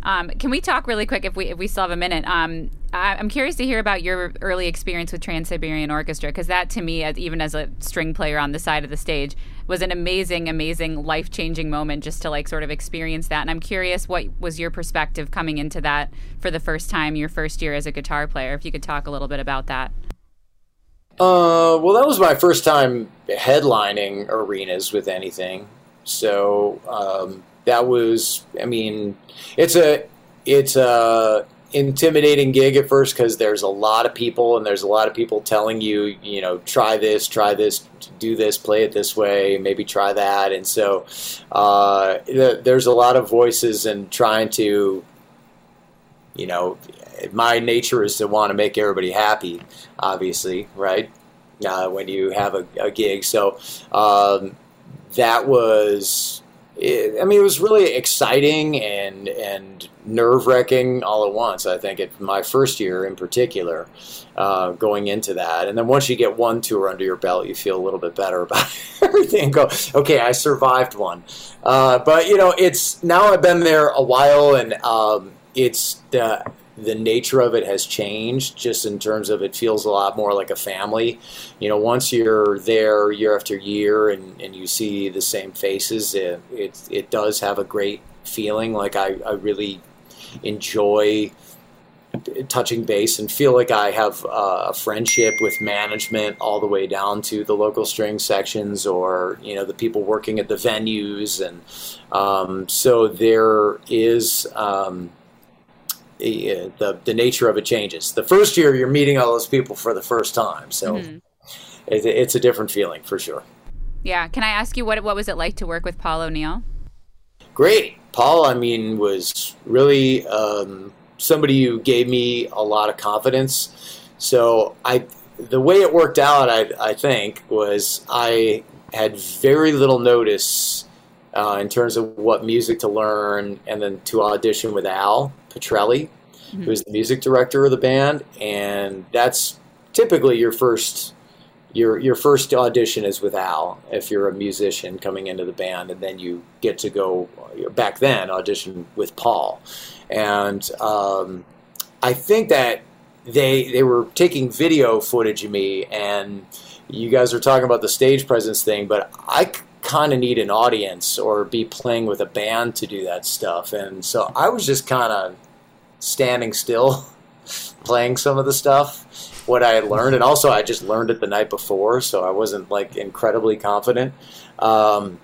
um, can we talk really quick if we if we still have a minute? Um, I, am curious to hear about your early experience with Trans Siberian Orchestra because that, to me, as, even as a string player on the side of the stage, was an amazing, amazing, life changing moment just to like sort of experience that. And I'm curious, what was your perspective coming into that for the first time, your first year as a guitar player? If you could talk a little bit about that. Uh, well, that was my first time headlining arenas with anything. So um, that was, I mean, it's a it's a intimidating gig at first because there's a lot of people and there's a lot of people telling you, you know, try this, try this, do this, play it this way, maybe try that, and so uh, there's a lot of voices and trying to, you know, my nature is to want to make everybody happy, obviously, right? Uh, when you have a, a gig, so um, that was it, I mean, it was really exciting and and nerve wracking all at once. I think it, my first year in particular, uh, going into that, and then once you get one tour under your belt, you feel a little bit better about everything. Go, okay, I survived one, uh, but you know, it's now I've been there a while, and um, it's the the nature of it has changed just in terms of it feels a lot more like a family. You know, once you're there year after year and, and you see the same faces, it, it, it does have a great feeling. Like I, I really enjoy touching base and feel like I have a friendship with management all the way down to the local string sections or you know the people working at the venues and um, so there is um, the the nature of it changes. The first year, you're meeting all those people for the first time, so mm-hmm. it, it's a different feeling for sure. Yeah. Can I ask you what what was it like to work with Paul O'Neill? Great, Paul. I mean, was really um, somebody who gave me a lot of confidence. So I, the way it worked out, I, I think, was I had very little notice uh, in terms of what music to learn, and then to audition with Al Pitrelli, mm-hmm. who's the music director of the band, and that's typically your first your your first audition is with Al if you're a musician coming into the band, and then you get to go back then audition with Paul, and um, I think that they they were taking video footage of me, and you guys were talking about the stage presence thing, but I kind of need an audience or be playing with a band to do that stuff, and so I was just kind of standing still, playing some of the stuff what I had learned, and also I just learned it the night before, so I wasn't like incredibly confident. Um,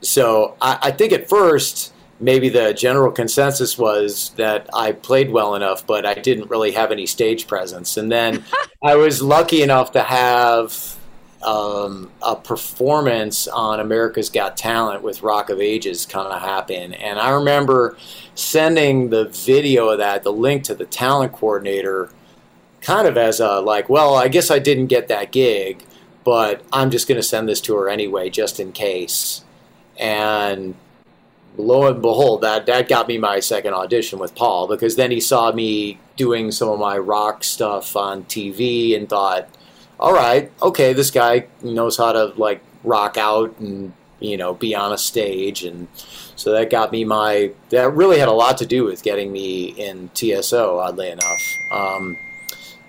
so I, I think at first maybe the general consensus was that I played well enough, but I didn't really have any stage presence. And then I was lucky enough to have um, a performance on America's Got Talent with Rock of Ages kind of happen. And I remember sending the video of that, the link to the talent coordinator, kind of as a like, well, I guess I didn't get that gig, but I'm just going to send this to her anyway, just in case. And lo and behold, that that got me my second audition with Paul because then he saw me doing some of my rock stuff on TV and thought, all right, okay, this guy knows how to like rock out and you know be on a stage and so that got me my that really had a lot to do with getting me in TSO oddly enough um,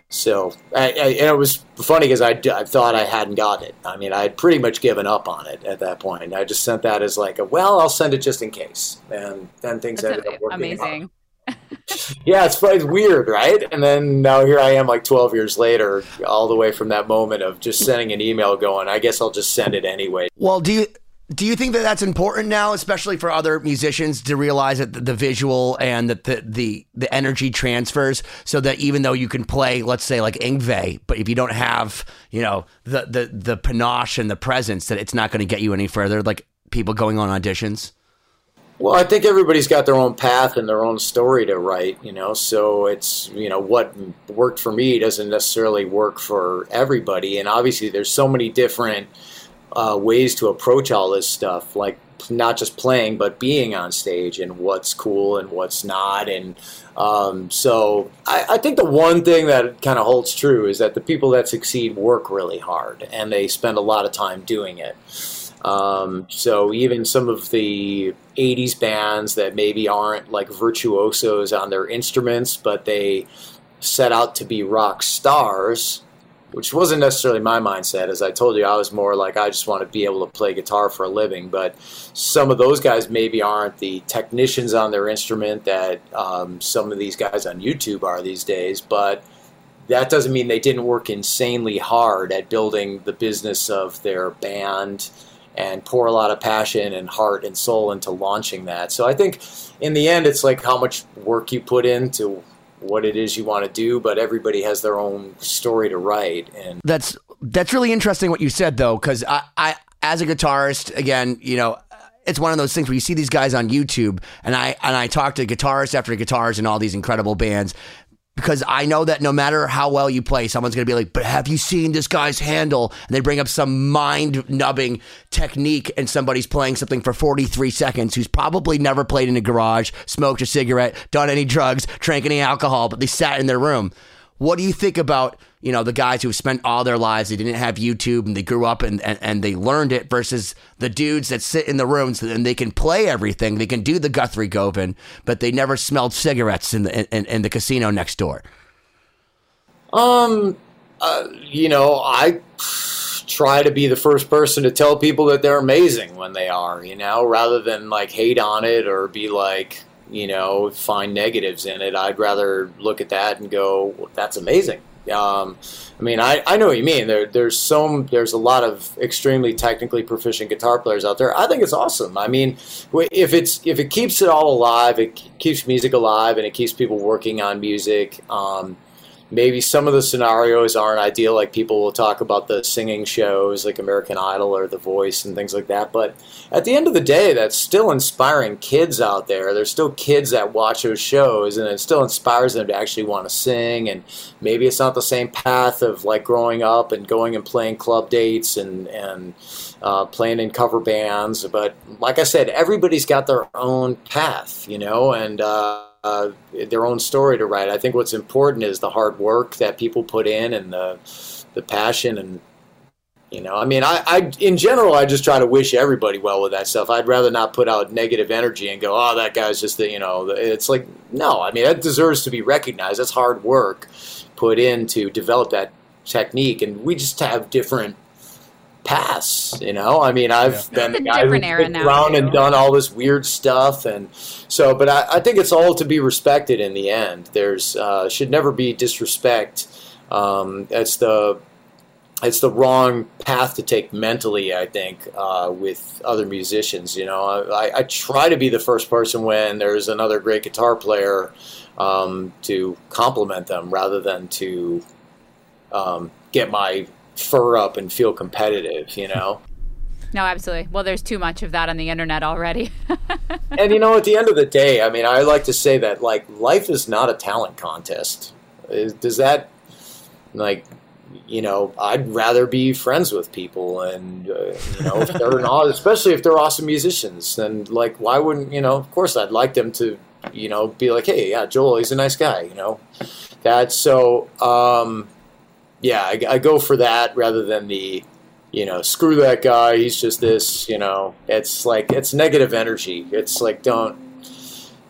so, I, I, and it was funny because I, I thought I hadn't got it. I mean, I had pretty much given up on it at that point. I just sent that as like a, well, I'll send it just in case. And then things That's ended up working amazing. Yeah, it's, it's weird, right? And then now here I am, like 12 years later, all the way from that moment of just sending an email going, I guess I'll just send it anyway. Well, do you do you think that that's important now, especially for other musicians, to realize that the, visual and that the, the the energy transfers, so that even though you can play, let's say like Yngwie, but if you don't have, you know, the the the panache and the presence, that it's not going to get you any further. Like people going on auditions. Well, I think everybody's got their own path and their own story to write, you know. So it's you know what worked for me doesn't necessarily work for everybody, and obviously there's so many different uh, ways to approach all this stuff, like not just playing but being on stage and what's cool and what's not. And um, so I, I, think the one thing that kind of holds true is that the people that succeed work really hard and they spend a lot of time doing it. Um, so even some of the 80s bands that maybe aren't like virtuosos on their instruments, but they set out to be rock stars which wasn't necessarily my mindset. As I told you, I was more like I just want to be able to play guitar for a living. But some of those guys maybe aren't the technicians on their instrument that um, some of these guys on YouTube are these days. But that doesn't mean they didn't work insanely hard at building the business of their band and pour a lot of passion and heart and soul into launching that. So I think in the end, it's like how much work you put into what it is you want to do, but everybody has their own story to write. And that's that's really interesting what you said though, because I, I as a guitarist, again, you know, it's one of those things where you see these guys on YouTube, and I and I talk to guitarists after guitars and all these incredible bands, because I know that no matter how well you play, someone's going to be like, but have you seen this guy's handle? And they bring up some mind nubbing technique, and somebody's playing something for 43 seconds who's probably never played in a garage, smoked a cigarette, done any drugs, drank any alcohol, but they sat in their room. What do you think about you know the guys who spent all their lives they didn't have YouTube and they grew up and, and, and they learned it versus the dudes that sit in the rooms and they can play everything they can do the Guthrie Govan but they never smelled cigarettes in the in, in the casino next door. Um, uh, you know I try to be the first person to tell people that they're amazing when they are, you know, rather than like hate on it or be like, you know, find negatives in it. I'd rather look at that and go, that's amazing. Um, I mean, I, I know what you mean. There, there's some, there's a lot of extremely technically proficient guitar players out there. I think it's awesome. I mean, if it's if it keeps it all alive, it keeps music alive, and it keeps people working on music. Um, maybe some of the scenarios aren't ideal. Like people will talk about the singing shows like American Idol or The Voice and things like that. But at the end of the day, that's still inspiring kids out there. There's still kids that watch those shows and it still inspires them to actually want to sing. And maybe it's not the same path of like growing up and going and playing club dates and, and uh, playing in cover bands. But like I said, everybody's got their own path, you know, and, uh, uh, their own story to write. I think what's important is the hard work that people put in and the the passion and You know, I mean, I, I in general, I just try to wish everybody well with that stuff. I'd rather not put out negative energy and go, "Oh, that guy's just the," you know. It's like, no, I mean, that deserves to be recognized. That's hard work put in to develop that technique, and we just have different paths. You know, I mean, I've It's been the guy different who's era been now, around too. and done all this weird stuff, and so. But I, I think it's all to be respected in the end. There's uh, should never be disrespect. Um, it's the it's the wrong path to take mentally. I think uh, with other musicians, you know, I, I try to be the first person when there's another great guitar player um, to compliment them rather than to um, get my fur up and feel competitive. You know. No, absolutely. Well, there's too much of that on the internet already. and you know, at the end of the day, I mean, I like to say that like life is not a talent contest. Does that like you know? I'd rather be friends with people, and uh, you know, if they're not, especially if they're awesome musicians, then like, why wouldn't you know? Of course, I'd like them to, you know, be like, hey, yeah, Joel, he's a nice guy, you know. That's so. Um, yeah, I, I go for that rather than the you know, screw that guy. He's just this, you know. It's like it's negative energy. It's like don't.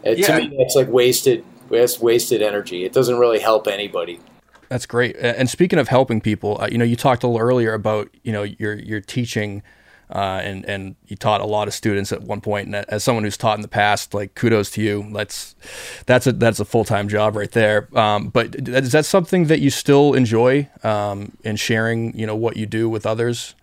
It, Yeah. To me, it's like wasted. It's wasted energy. It doesn't really help anybody. That's great. And speaking of helping people, uh, you know, you talked a little earlier about you know your your teaching, uh, and and you taught a lot of students at one point. And as someone who's taught in the past, like kudos to you. That's that's a that's a full time job right there. Um, but is that something that you still enjoy um, in sharing? You know what you do with others.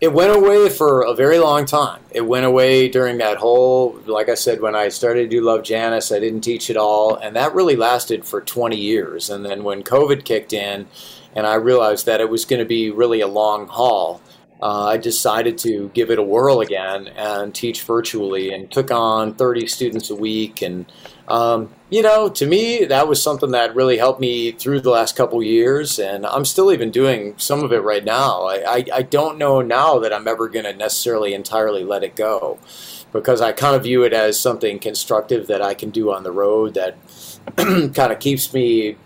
It went away for a very long time. It went away during that whole, like I said, when I started to do Love Janice, I didn't teach at all, and that really lasted for 20 years. And then when COVID kicked in, and I realized that it was going to be really a long haul, uh, I decided to give it a whirl again and teach virtually, and took on 30 students a week. And um, you know, to me, that was something that really helped me through the last couple years, and I'm still even doing some of it right now. I, I, I don't know now that I'm ever going to necessarily entirely let it go, because I kind of view it as something constructive that I can do on the road that kind of keeps me.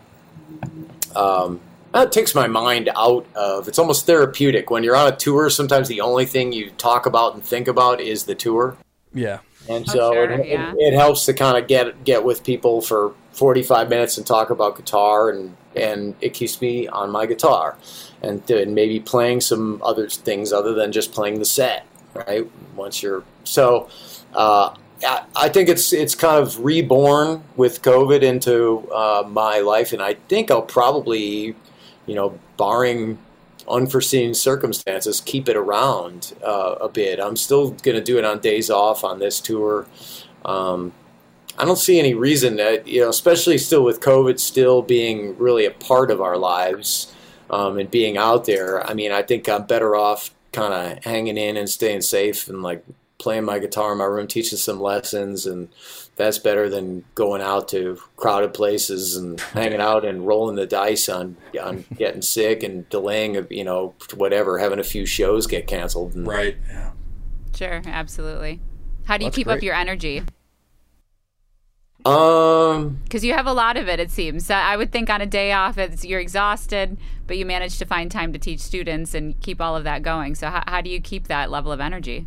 Um, it takes my mind out of. It's almost therapeutic when you're on a tour. Sometimes the only thing you talk about and think about is the tour Yeah. and Oh, so sure, it, yeah. it, it helps to kind of get get with people for 45 minutes and talk about guitar and and it keeps me on my guitar and then maybe playing some other things other than just playing the set right once you're so uh, I, I think it's it's kind of reborn with COVID into uh, my life and I think I'll probably you know barring unforeseen circumstances keep it around uh, a bit. I'm still going to do it on days off on this tour. Um, I don't see any reason that you know, especially still with COVID still being really a part of our lives um, and being out there. I mean, I think I'm better off kind of hanging in and staying safe and like playing my guitar in my room, teaching some lessons, and that's better than going out to crowded places and hanging out and rolling the dice on on getting sick and delaying, you know, whatever, having a few shows get canceled. And, Right. Yeah. sure, absolutely. How do you That's keep up your energy? Um, Because you have a lot of it, it seems. So I would think on a day off, it's, you're exhausted, but you manage to find time to teach students and keep all of that going. So how, how do you keep that level of energy?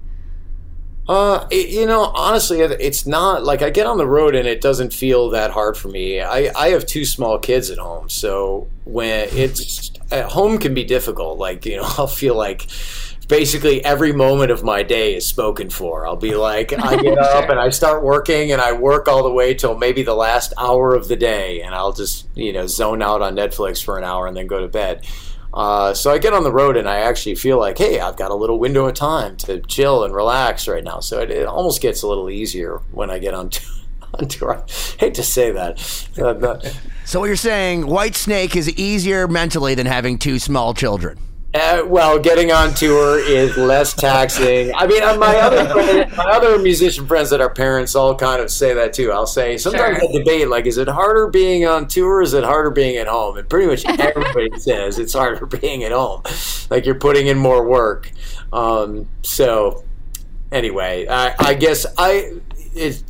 Uh, it, you know, honestly, it- it's not like I get on the road and it doesn't feel that hard for me. I, I have two small kids at home, so when it's at home can be difficult. Like you know, I'll feel like basically every moment of my day is spoken for. I'll be like, I get up and I start working and I work all the way till maybe the last hour of the day, and I'll just you know zone out on Netflix for an hour and then go to bed. Uh, so I get on the road and I actually feel like, hey, I've got a little window of time to chill and relax right now. So it, it almost gets a little easier when I get on, t- on tour. I hate to say that. So what you're saying, Whitesnake is easier mentally than having two small children. Uh, well, getting on tour is less taxing. I mean, uh, my other friend- my other musician friends that are parents all kind of say that too. I'll say sometimes Sure. I debate like, is it harder being on tour? Or is it harder being at home? And pretty much everybody says it's harder being at home. Like you're putting in more work. Um, so anyway, I, I guess I it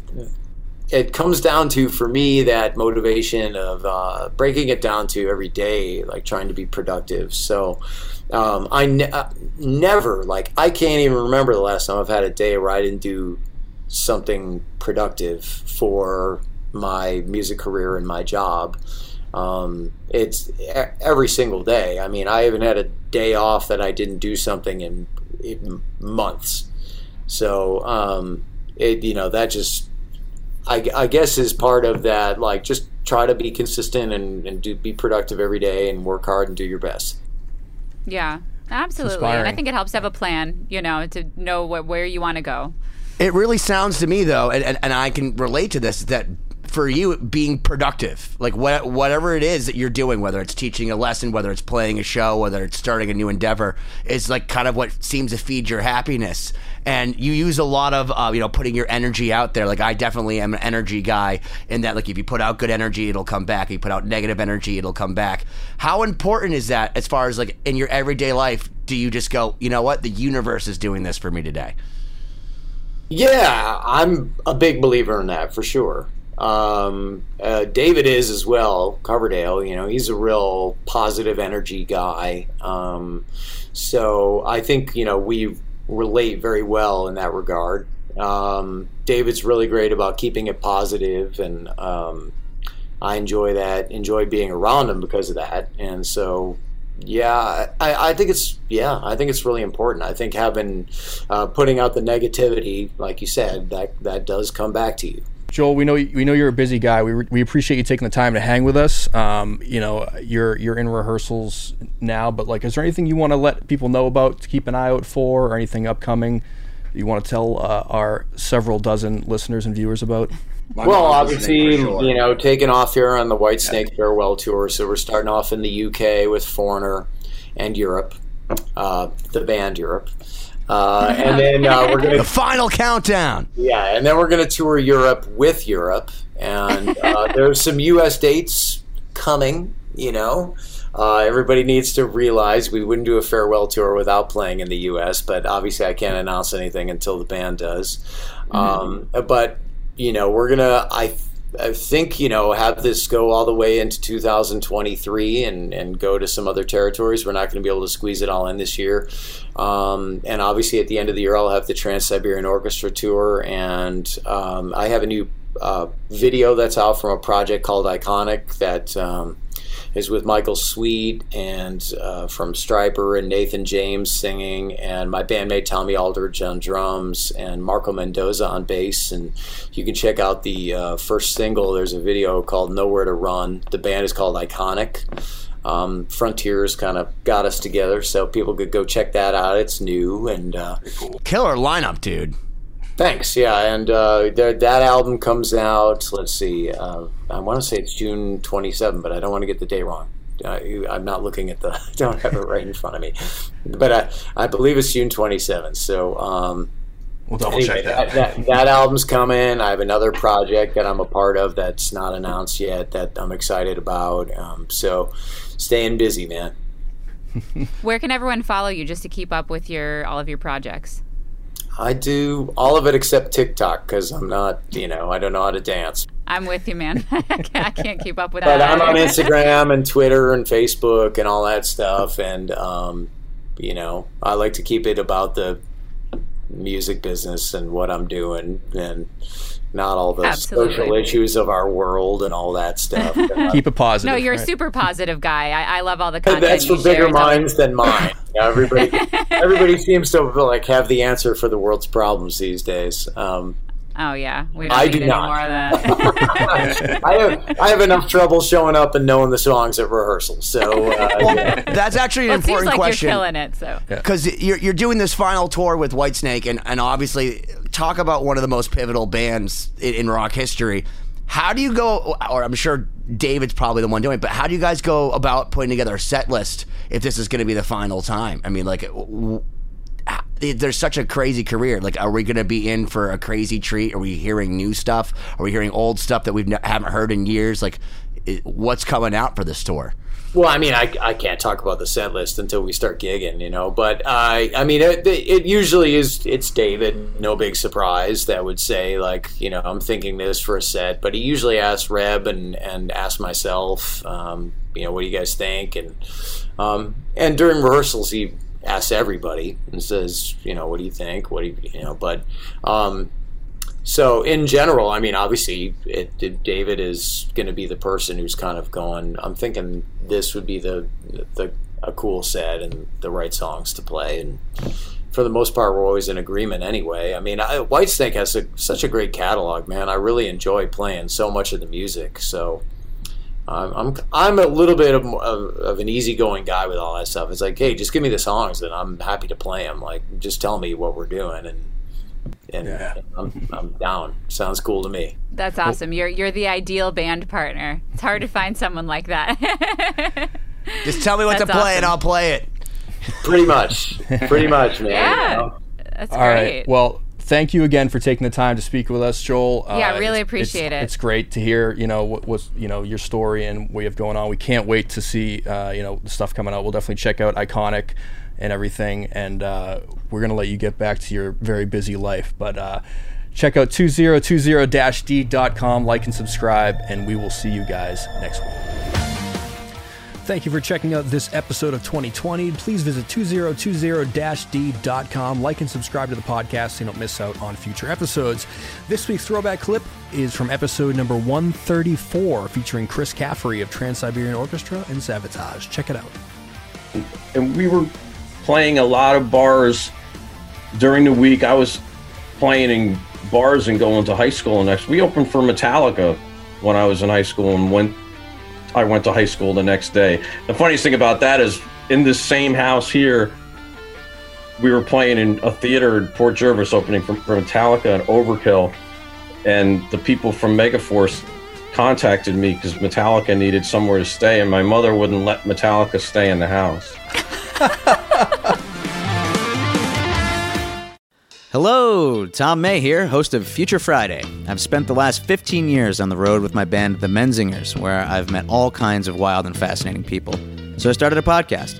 it comes down to for me that motivation of uh, breaking it down to every day, like trying to be productive. So um, I ne- uh, never like I can't even remember the last time I've had a day where I didn't do something productive for my music career and my job. Um, it's every single day. I mean, I haven't had a day off that I didn't do something in, in months. So, um, it you know that just I, I, guess is part of that. Like, just try to be consistent and, and do be productive every day and work hard and do your best. Yeah, absolutely. And I think it helps to have a plan. You know, to know what, where you want to go. It really sounds to me though, and, and, and I can relate to this that for you being productive like what, whatever it is that you're doing whether it's teaching a lesson whether it's playing a show whether it's starting a new endeavor is like kind of what seems to feed your happiness. And you use a lot of uh, you know putting your energy out there. Like i definitely am an energy guy in that like if you put out good energy it'll come back. If you put out negative energy it'll come back. How important is that as far as like in your everyday life do you just go you know what? The universe is doing this for me today. Yeah i'm a big believer in that for sure um, uh, David is as well, Coverdale. You know, he's a real positive energy guy. Um, so I think you know we relate very well in that regard. Um, David's really great about keeping it positive, and um, I enjoy that. Enjoy being around him because of that. And so, yeah, I, I think it's yeah, I think it's really important. I think having uh, putting out the negativity, like you said, that that does come back to you. Joel, we know we know you're a busy guy. We, we appreciate you taking the time to hang with us. Um, you know, you're you're in rehearsals now, but like, is there anything you want to let people know about to keep an eye out for, or anything upcoming you want to tell uh, our several dozen listeners and viewers about? well, obviously, sure. you know, taking off here on the Whitesnake yeah. farewell tour. So we're starting off in the UK with Foreigner and Europe, uh, the band Europe. Uh, and then uh, we're going to the final countdown. Yeah, and then we're going to tour Europe with Europe, and uh, there's some U.S. dates coming. You know, uh, everybody needs to realize we wouldn't do a farewell tour without playing in the U.S. But obviously, I can't announce anything until the band does. Mm-hmm. Um, but you know, we're gonna. I I think you know have this go all the way into 2023 and and go to some other territories. We're not going to be able to squeeze it all in this year, um, and obviously at the end of the year I'll have the Trans Siberian Orchestra tour, and um, I have a new uh, video that's out from a project called Iconic that. Um, is with Michael Sweet and uh, from Stryper and Nathan James singing, and my bandmate Tommy Aldridge on drums, and Marco Mendoza on bass. And you can check out the uh, first single. There's a video called Nowhere to Run. The band is called Iconic. Um, Frontiers kind of got us together, so people could go check that out. It's new and uh, killer lineup, dude. Thanks. Yeah, and uh, that, that album comes out. Let's see. Uh, I want to say it's June 27, but I don't want to get the day wrong. Uh, I'm not looking at the. I don't have it right in front of me, but I, I believe it's June 27. So. Um, We'll double anyway, check that. That, that. that, album's coming. I have another project that I'm a part of that's not announced yet that I'm excited about. Um, so, staying busy, man. Where can everyone follow you just to keep up with your all of your projects? I do all of it except TikTok because I'm not, you know, I don't know how to dance. I'm with you, man. I can't keep up with but that. But I'm on Instagram and Twitter and Facebook and all that stuff. And, um, you know, I like to keep it about the music business and what I'm doing and not all the Absolutely. social issues of our world and all that stuff. Keep it positive. No, you're right? a super positive guy. I, I love all the content. That's for bigger minds than mine. everybody, everybody seems to like have the answer for the world's problems these days. Um, Oh yeah, we don't I do not. More of that. I have I have enough trouble showing up and knowing the songs at rehearsal. So uh, yeah. that's actually an well, important like question. You're killing it, so because you're you're doing this final tour with Whitesnake, and and obviously talk about one of the most pivotal bands in, in rock history. How do you go? Or I'm sure David's probably the one doing it, but how do you guys go about putting together a set list if this is going to be the final time? I mean, like, there's such a crazy career. Like, are we going to be in for a crazy treat? Are we hearing new stuff? Are we hearing old stuff that we haven't heard in years? Like, what's coming out for this tour? Well, I mean, I, I can't talk about the set list until we start gigging, you know. But uh, I mean, it, it usually is. It's David. No big surprise. That would say like, you know, I'm thinking this for a set. But he usually asks Reb and and asks myself, um, you know, what do you guys think? And um, and during rehearsals, he asks everybody and says, you know, what do you think? What do you, you know? But um, so in general, I mean, obviously, it, it, David is going to be the person who's kind of going. I'm thinking this would be the the a cool set and the right songs to play, and for the most part, we're always in agreement anyway. I mean, I, Whitesnake has a, such a great catalog, man. I really enjoy playing so much of the music, so. I'm I'm a little bit of, of, of, an easygoing guy with all that stuff. It's like, hey, just give me the songs, and I'm happy to play them. Like, just tell me what we're doing, and and yeah. I'm, I'm down. Sounds cool to me. That's awesome. You're you're the ideal band partner. It's hard to find someone like that. Just tell me what That's to play awesome. and I'll play it. Pretty much. Pretty much, man. Yeah. You know? That's All great. right. Well, thank you again for taking the time to speak with us, Joel. Yeah, uh, really appreciate it's, it. It's great to hear, you know, what was, you know, your story and what you have going on. We can't wait to see, uh, you know, the stuff coming out. We'll definitely check out Iconic and everything. And uh, we're going to let you get back to your very busy life. But uh, check out 2020-d.com, like and subscribe, and we will see you guys next week. Thank you for checking out this episode of 2020. Please visit 2020-d.com, like and subscribe to the podcast so you don't miss out on future episodes. This week's throwback clip is from episode number 134, featuring Chris Caffery of Trans-Siberian Orchestra and Savatage. Check it out. And we were playing a lot of bars during the week. I was playing in bars and going to high school. And next, we opened for Metallica when I was in high school, and went. I went to high school the next day. The funniest thing about that is, in this same house here, we were playing in a theater in Port Jervis, opening for, for Metallica and Overkill, and the people from Megaforce contacted me because Metallica needed somewhere to stay, and my mother wouldn't let Metallica stay in the house. Hello, Tom May here, host of Future Friday. I've spent the last 15 years on the road with my band, The Menzingers, where I've met all kinds of wild and fascinating people. So I started a podcast.